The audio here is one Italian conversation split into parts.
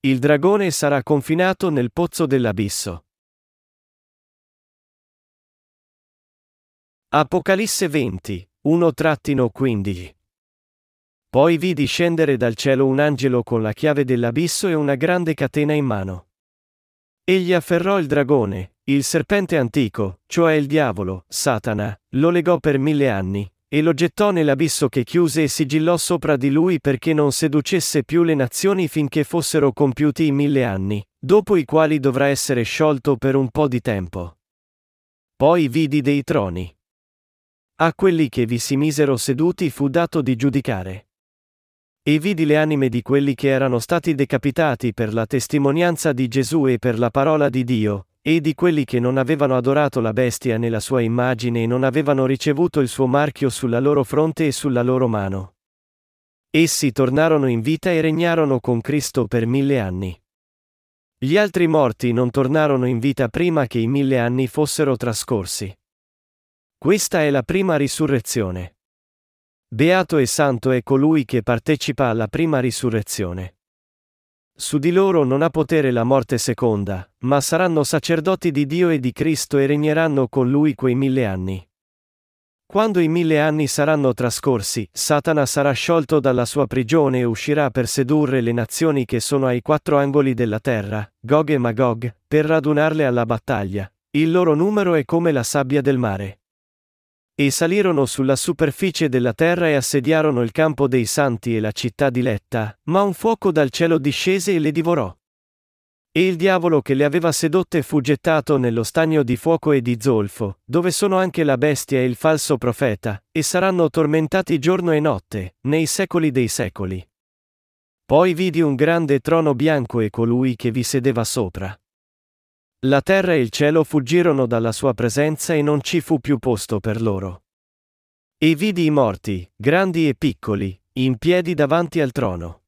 Il dragone sarà confinato nel pozzo dell'abisso. Apocalisse 20, 1-15 Poi vidi scendere dal cielo un angelo con la chiave dell'abisso e una grande catena in mano. Egli afferrò il dragone, il serpente antico, cioè il diavolo, Satana, lo legò per mille anni, e lo gettò nell'abisso che chiuse e sigillò sopra di lui perché non seducesse più le nazioni finché fossero compiuti i mille anni, dopo i quali dovrà essere sciolto per un po' di tempo. Poi vidi dei troni. A quelli che vi si misero seduti fu dato di giudicare. E vidi le anime di quelli che erano stati decapitati per la testimonianza di Gesù e per la parola di Dio, e di quelli che non avevano adorato la bestia nella sua immagine e non avevano ricevuto il suo marchio sulla loro fronte e sulla loro mano. Essi tornarono in vita e regnarono con Cristo per mille anni. Gli altri morti non tornarono in vita prima che i mille anni fossero trascorsi. Questa è la prima risurrezione. Beato e santo è colui che partecipa alla prima risurrezione. Su di loro non ha potere la morte seconda, ma saranno sacerdoti di Dio e di Cristo e regneranno con lui quei mille anni. Quando i mille anni saranno trascorsi, Satana sarà sciolto dalla sua prigione e uscirà per sedurre le nazioni che sono ai quattro angoli della terra, Gog e Magog, per radunarle alla battaglia. Il loro numero è come la sabbia del mare. E salirono sulla superficie della terra e assediarono il campo dei santi e la città diletta, ma un fuoco dal cielo discese e le divorò. E il diavolo che le aveva sedotte fu gettato nello stagno di fuoco e di zolfo, dove sono anche la bestia e il falso profeta, e saranno tormentati giorno e notte, nei secoli dei secoli. Poi vidi un grande trono bianco e colui che vi sedeva sopra. La terra e il cielo fuggirono dalla sua presenza e non ci fu più posto per loro. E vidi i morti, grandi e piccoli, in piedi davanti al trono.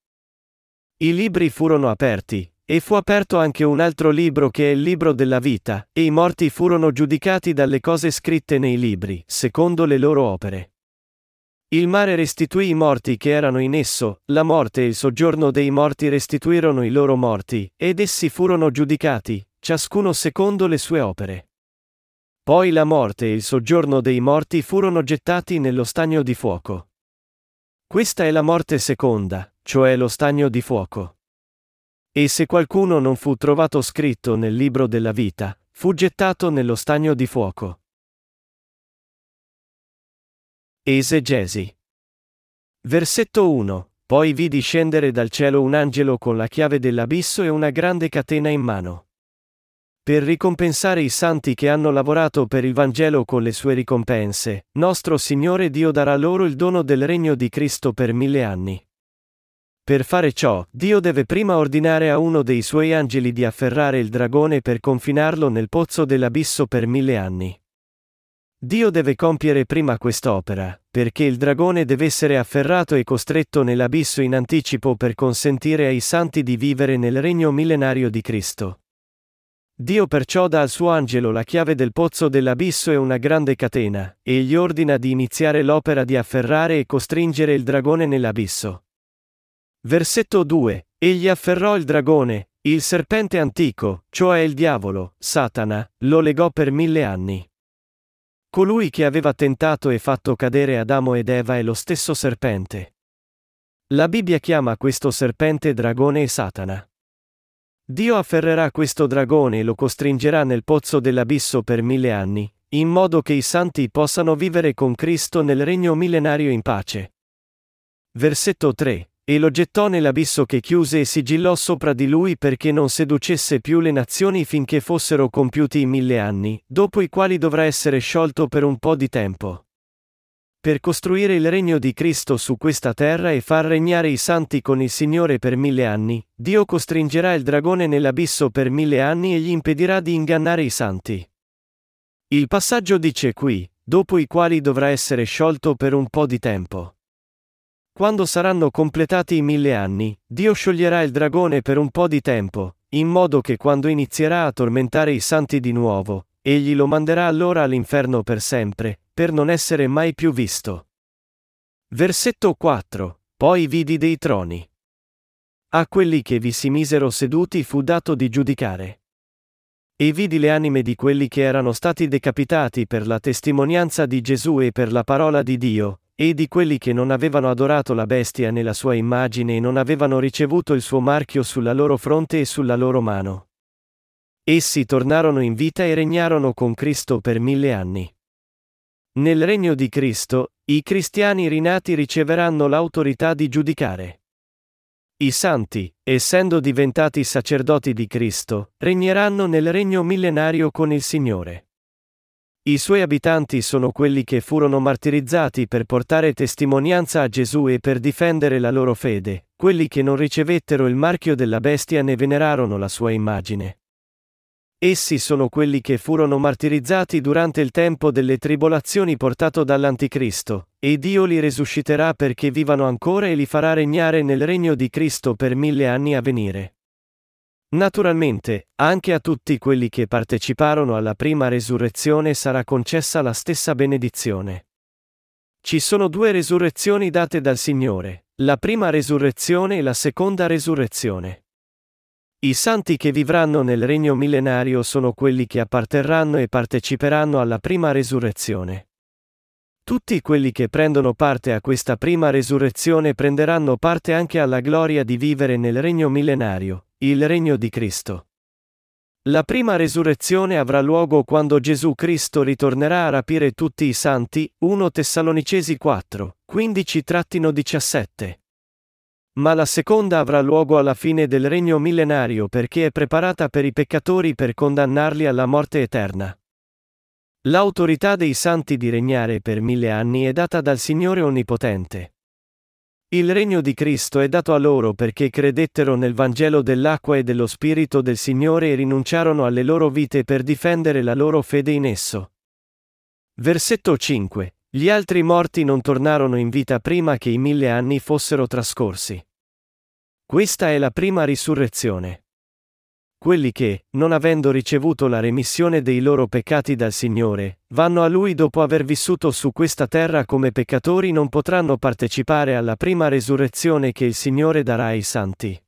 I libri furono aperti, e fu aperto anche un altro libro che è il libro della vita, e i morti furono giudicati dalle cose scritte nei libri, secondo le loro opere. Il mare restituì i morti che erano in esso, la morte e il soggiorno dei morti restituirono i loro morti, ed essi furono giudicati, ciascuno secondo le sue opere. Poi la morte e il soggiorno dei morti furono gettati nello stagno di fuoco. Questa è la morte seconda, cioè lo stagno di fuoco. E se qualcuno non fu trovato scritto nel libro della vita, fu gettato nello stagno di fuoco. Esegesi. Versetto 1. Poi vidi scendere dal cielo un angelo con la chiave dell'abisso e una grande catena in mano. Per ricompensare i santi che hanno lavorato per il Vangelo con le sue ricompense, nostro Signore Dio darà loro il dono del regno di Cristo per mille anni. Per fare ciò, Dio deve prima ordinare a uno dei suoi angeli di afferrare il dragone per confinarlo nel pozzo dell'abisso per mille anni. Dio deve compiere prima quest'opera, perché il dragone deve essere afferrato e costretto nell'abisso in anticipo per consentire ai santi di vivere nel regno millenario di Cristo. Dio perciò dà al suo angelo la chiave del pozzo dell'abisso e una grande catena, e gli ordina di iniziare l'opera di afferrare e costringere il dragone nell'abisso. Versetto 2. Egli afferrò il dragone, il serpente antico, cioè il diavolo, Satana, lo legò per mille anni. Colui che aveva tentato e fatto cadere Adamo ed Eva è lo stesso serpente. La Bibbia chiama questo serpente dragone e Satana. Dio afferrerà questo dragone e lo costringerà nel pozzo dell'abisso per mille anni, in modo che i santi possano vivere con Cristo nel regno millenario in pace. Versetto 3. E lo gettò nell'abisso che chiuse e sigillò sopra di lui perché non seducesse più le nazioni finché fossero compiuti i mille anni, dopo i quali dovrà essere sciolto per un po' di tempo. Per costruire il regno di Cristo su questa terra e far regnare i santi con il Signore per mille anni, Dio costringerà il dragone nell'abisso per mille anni e gli impedirà di ingannare i santi. Il passaggio dice qui, dopo i quali dovrà essere sciolto per un po' di tempo. Quando saranno completati i mille anni, Dio scioglierà il dragone per un po' di tempo, in modo che quando inizierà a tormentare i santi di nuovo, egli lo manderà allora all'inferno per sempre, per non essere mai più visto. Versetto 4. Poi vidi dei troni. a quelli che vi si misero seduti fu dato di giudicare. E vidi le anime di quelli che erano stati decapitati per la testimonianza di Gesù e per la parola di Dio, e di quelli che non avevano adorato la bestia nella sua immagine e non avevano ricevuto il suo marchio sulla loro fronte e sulla loro mano. Essi tornarono in vita e regnarono con Cristo per mille anni. Nel regno di Cristo, i cristiani rinati riceveranno l'autorità di giudicare. I santi, essendo diventati sacerdoti di Cristo, regneranno nel regno millenario con il Signore. I suoi abitanti sono quelli che furono martirizzati per portare testimonianza a Gesù e per difendere la loro fede, quelli che non ricevettero il marchio della bestia né venerarono la sua immagine. Essi sono quelli che furono martirizzati durante il tempo delle tribolazioni portato dall'Anticristo, e Dio li resusciterà perché vivano ancora e li farà regnare nel regno di Cristo per mille anni a venire. Naturalmente, anche a tutti quelli che parteciparono alla prima resurrezione sarà concessa la stessa benedizione. Ci sono due resurrezioni date dal Signore, la prima resurrezione e la seconda resurrezione. I santi che vivranno nel regno millenario sono quelli che apparterranno e parteciperanno alla prima resurrezione. Tutti quelli che prendono parte a questa prima resurrezione prenderanno parte anche alla gloria di vivere nel regno millenario, il regno di Cristo. La prima resurrezione avrà luogo quando Gesù Cristo ritornerà a rapire tutti i santi, 1 Tessalonicesi 4, 15-17 ma la seconda avrà luogo alla fine del regno millenario perché è preparata per i peccatori per condannarli alla morte eterna. L'autorità dei santi di regnare per mille anni è data dal Signore Onnipotente. Il regno di Cristo è dato a loro perché credettero nel Vangelo dell'acqua e dello Spirito del Signore e rinunciarono alle loro vite per difendere la loro fede in esso. Versetto 5. Gli altri morti non tornarono in vita prima che i mille anni fossero trascorsi. Questa è la prima risurrezione. Quelli che, non avendo ricevuto la remissione dei loro peccati dal Signore, vanno a Lui dopo aver vissuto su questa terra come peccatori non potranno partecipare alla prima resurrezione che il Signore darà ai santi.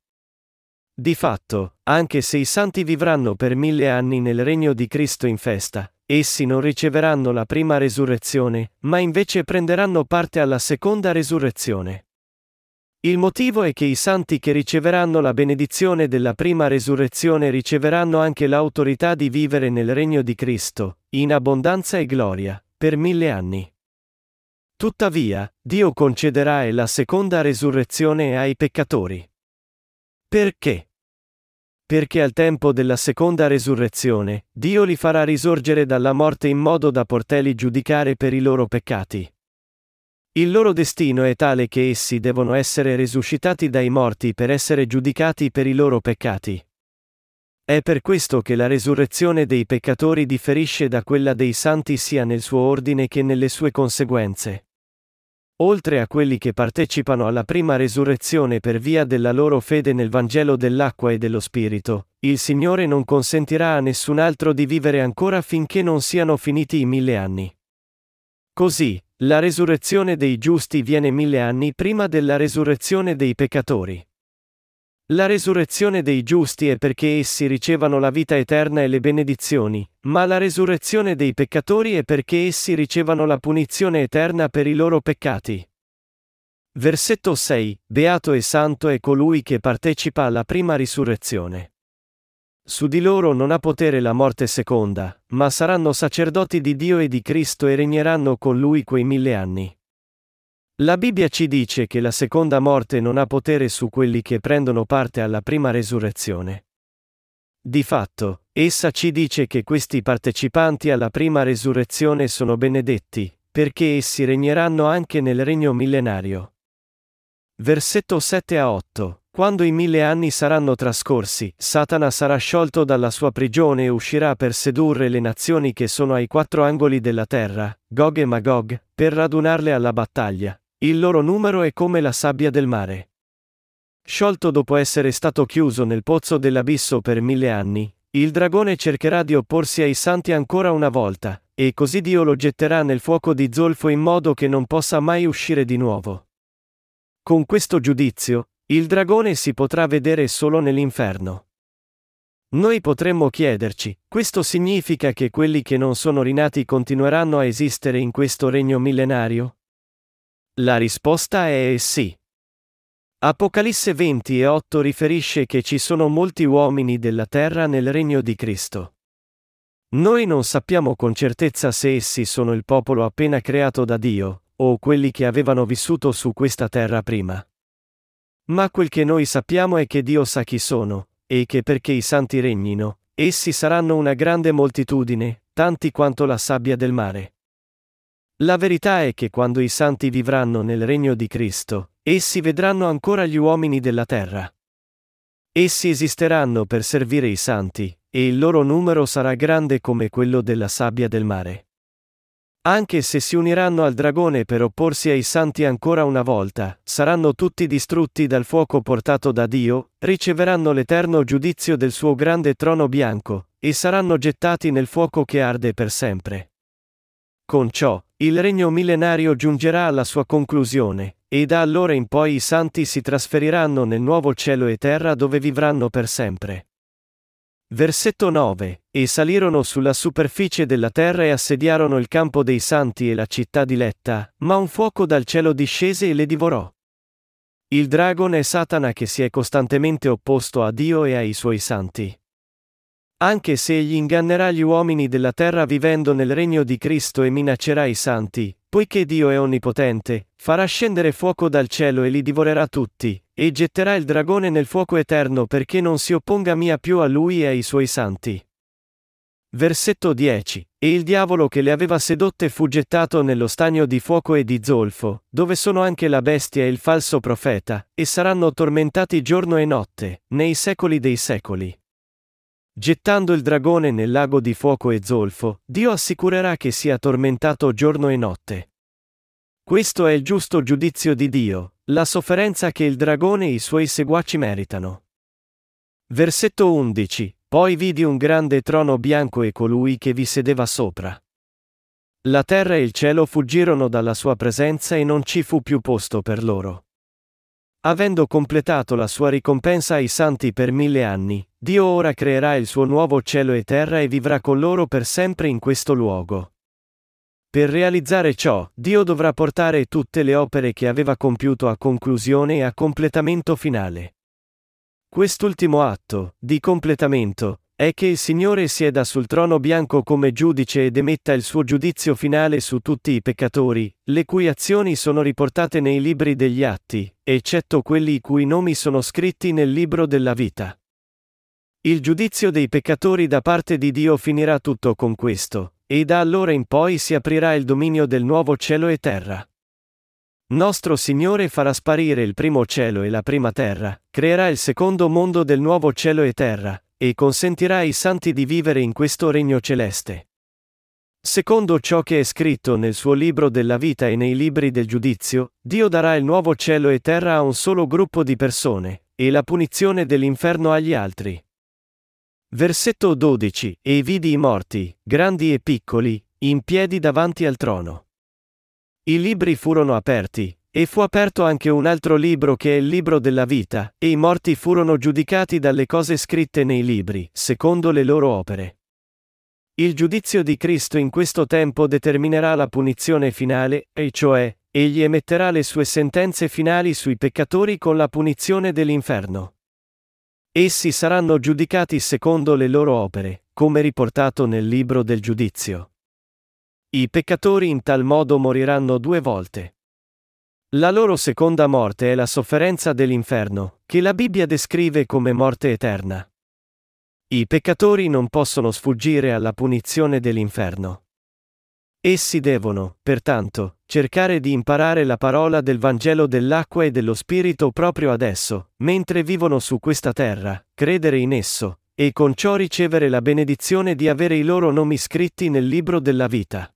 Di fatto, anche se i santi vivranno per mille anni nel regno di Cristo in festa, essi non riceveranno la prima resurrezione, ma invece prenderanno parte alla seconda resurrezione. Il motivo è che i santi che riceveranno la benedizione della prima resurrezione riceveranno anche l'autorità di vivere nel regno di Cristo, in abbondanza e gloria, per mille anni. Tuttavia, Dio concederà la seconda resurrezione ai peccatori. Perché? Perché al tempo della seconda resurrezione, Dio li farà risorgere dalla morte in modo da porteli giudicare per i loro peccati. Il loro destino è tale che essi devono essere risuscitati dai morti per essere giudicati per i loro peccati. È per questo che la resurrezione dei peccatori differisce da quella dei santi sia nel suo ordine che nelle sue conseguenze. Oltre a quelli che partecipano alla prima resurrezione per via della loro fede nel Vangelo dell'acqua e dello Spirito, il Signore non consentirà a nessun altro di vivere ancora finché non siano finiti i mille anni. Così, la resurrezione dei giusti viene mille anni prima della resurrezione dei peccatori. La resurrezione dei giusti è perché essi ricevano la vita eterna e le benedizioni, ma la resurrezione dei peccatori è perché essi ricevano la punizione eterna per i loro peccati. Versetto 6. Beato e santo è colui che partecipa alla prima risurrezione. Su di loro non ha potere la morte seconda, ma saranno sacerdoti di Dio e di Cristo e regneranno con lui quei mille anni. La Bibbia ci dice che la seconda morte non ha potere su quelli che prendono parte alla prima resurrezione. Di fatto, essa ci dice che questi partecipanti alla prima resurrezione sono benedetti, perché essi regneranno anche nel regno millenario. Versetto 7 a 8 quando i mille anni saranno trascorsi, Satana sarà sciolto dalla sua prigione e uscirà per sedurre le nazioni che sono ai quattro angoli della terra, Gog e Magog, per radunarle alla battaglia. Il loro numero è come la sabbia del mare. Sciolto dopo essere stato chiuso nel pozzo dell'abisso per mille anni, il dragone cercherà di opporsi ai santi ancora una volta, e così Dio lo getterà nel fuoco di zolfo in modo che non possa mai uscire di nuovo. Con questo giudizio, Il dragone si potrà vedere solo nell'inferno. Noi potremmo chiederci, questo significa che quelli che non sono rinati continueranno a esistere in questo regno millenario? La risposta è sì. Apocalisse 20 e 8 riferisce che ci sono molti uomini della terra nel regno di Cristo. Noi non sappiamo con certezza se essi sono il popolo appena creato da Dio, o quelli che avevano vissuto su questa terra prima. Ma quel che noi sappiamo è che Dio sa chi sono, e che perché i santi regnino, essi saranno una grande moltitudine, tanti quanto la sabbia del mare. La verità è che quando i santi vivranno nel regno di Cristo, essi vedranno ancora gli uomini della terra. Essi esisteranno per servire i santi, e il loro numero sarà grande come quello della sabbia del mare. Anche se si uniranno al dragone per opporsi ai santi ancora una volta, saranno tutti distrutti dal fuoco portato da Dio, riceveranno l'eterno giudizio del suo grande trono bianco, e saranno gettati nel fuoco che arde per sempre. Con ciò, il regno millenario giungerà alla sua conclusione, e da allora in poi i santi si trasferiranno nel nuovo cielo e terra dove vivranno per sempre. Versetto 9. E salirono sulla superficie della terra e assediarono il campo dei santi e la città diletta, ma un fuoco dal cielo discese e le divorò. Il dragon è Satana che si è costantemente opposto a Dio e ai suoi santi. Anche se egli ingannerà gli uomini della terra vivendo nel regno di Cristo e minaccerà i santi, poiché Dio è onnipotente, farà scendere fuoco dal cielo e li divorerà tutti, e getterà il dragone nel fuoco eterno perché non si opponga mia più a lui e ai suoi santi. Versetto 10. E il diavolo che le aveva sedotte fu gettato nello stagno di fuoco e di zolfo, dove sono anche la bestia e il falso profeta, e saranno tormentati giorno e notte, nei secoli dei secoli. Gettando il dragone nel lago di fuoco e zolfo, Dio assicurerà che sia tormentato giorno e notte. Questo è il giusto giudizio di Dio, la sofferenza che il dragone e i suoi seguaci meritano. Versetto 11. Poi vidi un grande trono bianco e colui che vi sedeva sopra. La terra e il cielo fuggirono dalla sua presenza e non ci fu più posto per loro. Avendo completato la sua ricompensa ai santi per mille anni, Dio ora creerà il suo nuovo cielo e terra e vivrà con loro per sempre in questo luogo. Per realizzare ciò, Dio dovrà portare tutte le opere che aveva compiuto a conclusione e a completamento finale. Quest'ultimo atto, di completamento, è che il Signore sieda sul trono bianco come giudice ed emetta il suo giudizio finale su tutti i peccatori, le cui azioni sono riportate nei libri degli atti, eccetto quelli i cui nomi sono scritti nel libro della vita. Il giudizio dei peccatori da parte di Dio finirà tutto con questo, e da allora in poi si aprirà il dominio del nuovo cielo e terra. Nostro Signore farà sparire il primo cielo e la prima terra, creerà il secondo mondo del nuovo cielo e terra, e consentirà ai santi di vivere in questo regno celeste. Secondo ciò che è scritto nel suo libro della vita e nei libri del giudizio, Dio darà il nuovo cielo e terra a un solo gruppo di persone, e la punizione dell'inferno agli altri. Versetto 12. E vidi i morti, grandi e piccoli, in piedi davanti al trono. I libri furono aperti, e fu aperto anche un altro libro che è il libro della vita, e i morti furono giudicati dalle cose scritte nei libri, secondo le loro opere. Il giudizio di Cristo in questo tempo determinerà la punizione finale, e cioè, egli emetterà le sue sentenze finali sui peccatori con la punizione dell'inferno. Essi saranno giudicati secondo le loro opere, come riportato nel libro del giudizio. I peccatori in tal modo moriranno due volte. La loro seconda morte è la sofferenza dell'inferno, che la Bibbia descrive come morte eterna. I peccatori non possono sfuggire alla punizione dell'inferno. Essi devono, pertanto, cercare di imparare la parola del Vangelo dell'acqua e dello Spirito proprio adesso, mentre vivono su questa terra, credere in esso, e con ciò ricevere la benedizione di avere i loro nomi scritti nel libro della vita.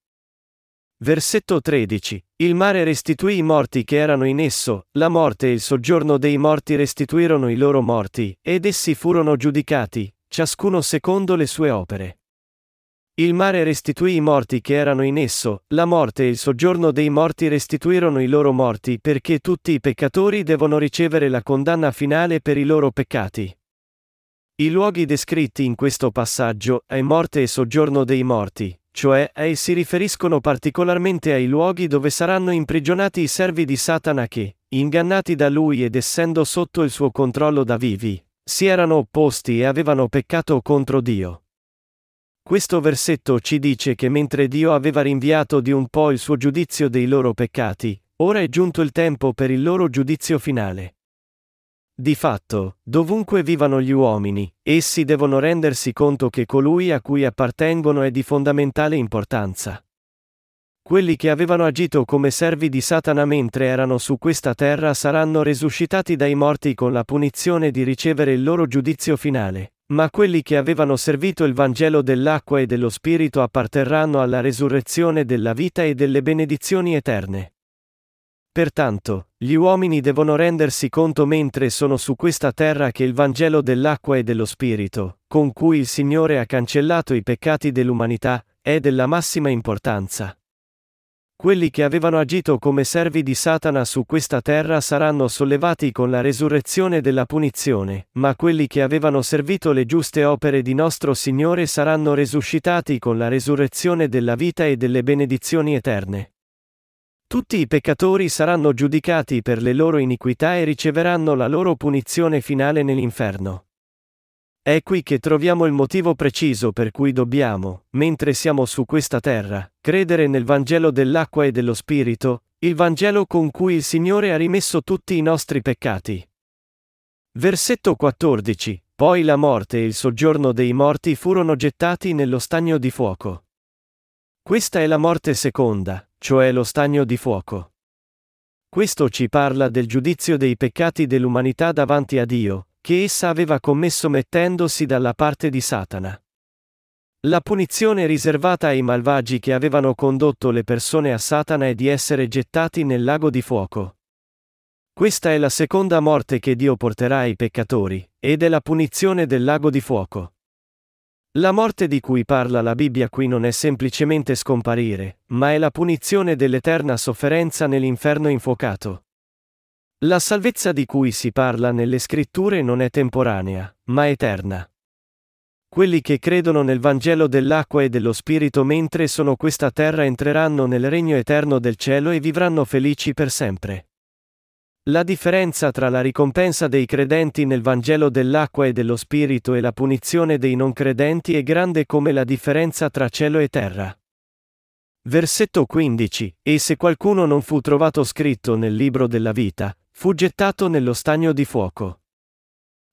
Versetto 13. Il mare restituì i morti che erano in esso, la morte e il soggiorno dei morti restituirono i loro morti, ed essi furono giudicati, ciascuno secondo le sue opere. Il mare restituì i morti che erano in esso, la morte e il soggiorno dei morti restituirono i loro morti perché tutti i peccatori devono ricevere la condanna finale per i loro peccati. I luoghi descritti in questo passaggio è morte e soggiorno dei morti, cioè eh, si riferiscono particolarmente ai luoghi dove saranno imprigionati i servi di Satana che, ingannati da lui ed essendo sotto il suo controllo da vivi, si erano opposti e avevano peccato contro Dio. Questo versetto ci dice che mentre Dio aveva rinviato di un po' il suo giudizio dei loro peccati, ora è giunto il tempo per il loro giudizio finale. Di fatto, dovunque vivano gli uomini, essi devono rendersi conto che colui a cui appartengono è di fondamentale importanza. Quelli che avevano agito come servi di Satana mentre erano su questa terra saranno resuscitati dai morti con la punizione di ricevere il loro giudizio finale. Ma quelli che avevano servito il Vangelo dell'acqua e dello Spirito apparterranno alla resurrezione della vita e delle benedizioni eterne. Pertanto, gli uomini devono rendersi conto mentre sono su questa terra che il Vangelo dell'acqua e dello Spirito, con cui il Signore ha cancellato i peccati dell'umanità, è della massima importanza. Quelli che avevano agito come servi di Satana su questa terra saranno sollevati con la resurrezione della punizione, ma quelli che avevano servito le giuste opere di nostro Signore saranno resuscitati con la resurrezione della vita e delle benedizioni eterne. Tutti i peccatori saranno giudicati per le loro iniquità e riceveranno la loro punizione finale nell'inferno. È qui che troviamo il motivo preciso per cui dobbiamo, mentre siamo su questa terra, credere nel Vangelo dell'acqua e dello Spirito, il Vangelo con cui il Signore ha rimesso tutti i nostri peccati. Versetto 14. Poi la morte e il soggiorno dei morti furono gettati nello stagno di fuoco. Questa è la morte seconda, cioè lo stagno di fuoco. Questo ci parla del giudizio dei peccati dell'umanità davanti a Dio, che essa aveva commesso mettendosi dalla parte di Satana. La punizione riservata ai malvagi che avevano condotto le persone a Satana è di essere gettati nel lago di fuoco. Questa è la seconda morte che Dio porterà ai peccatori, ed è la punizione del lago di fuoco. La morte di cui parla la Bibbia qui non è semplicemente scomparire, ma è la punizione dell'eterna sofferenza nell'inferno infuocato. La salvezza di cui si parla nelle scritture non è temporanea, ma eterna. Quelli che credono nel Vangelo dell'acqua e dello Spirito mentre sono questa terra entreranno nel regno eterno del cielo e vivranno felici per sempre. La differenza tra la ricompensa dei credenti nel Vangelo dell'acqua e dello Spirito e la punizione dei non credenti è grande come la differenza tra cielo e terra. Versetto 15. E se qualcuno non fu trovato scritto nel libro della vita, Fu gettato nello stagno di fuoco.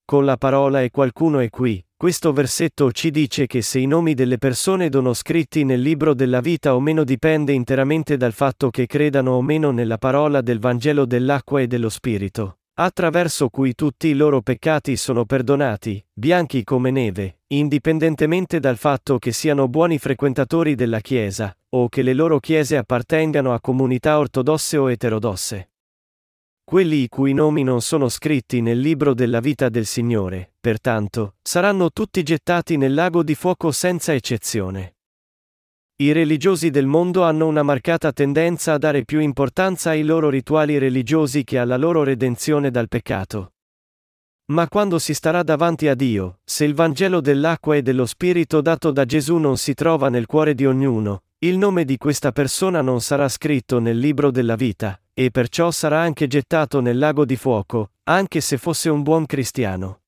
Con la parola e qualcuno è qui, questo versetto ci dice che se i nomi delle persone sono scritti nel libro della vita o meno dipende interamente dal fatto che credano o meno nella parola del Vangelo dell'acqua e dello Spirito, attraverso cui tutti i loro peccati sono perdonati, bianchi come neve, indipendentemente dal fatto che siano buoni frequentatori della Chiesa, o che le loro chiese appartengano a comunità ortodosse o eterodosse. Quelli i cui nomi non sono scritti nel libro della vita del Signore, pertanto, saranno tutti gettati nel lago di fuoco senza eccezione. I religiosi del mondo hanno una marcata tendenza a dare più importanza ai loro rituali religiosi che alla loro redenzione dal peccato. Ma quando si starà davanti a Dio, se il Vangelo dell'acqua e dello Spirito dato da Gesù non si trova nel cuore di ognuno, il nome di questa persona non sarà scritto nel libro della vita, e perciò sarà anche gettato nel lago di fuoco, anche se fosse un buon cristiano.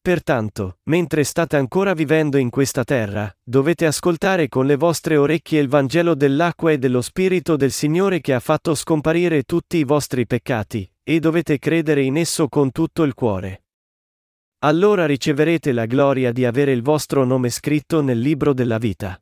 Pertanto, mentre state ancora vivendo in questa terra, dovete ascoltare con le vostre orecchie il Vangelo dell'acqua e dello Spirito del Signore che ha fatto scomparire tutti i vostri peccati, e dovete credere in esso con tutto il cuore. Allora riceverete la gloria di avere il vostro nome scritto nel libro della vita.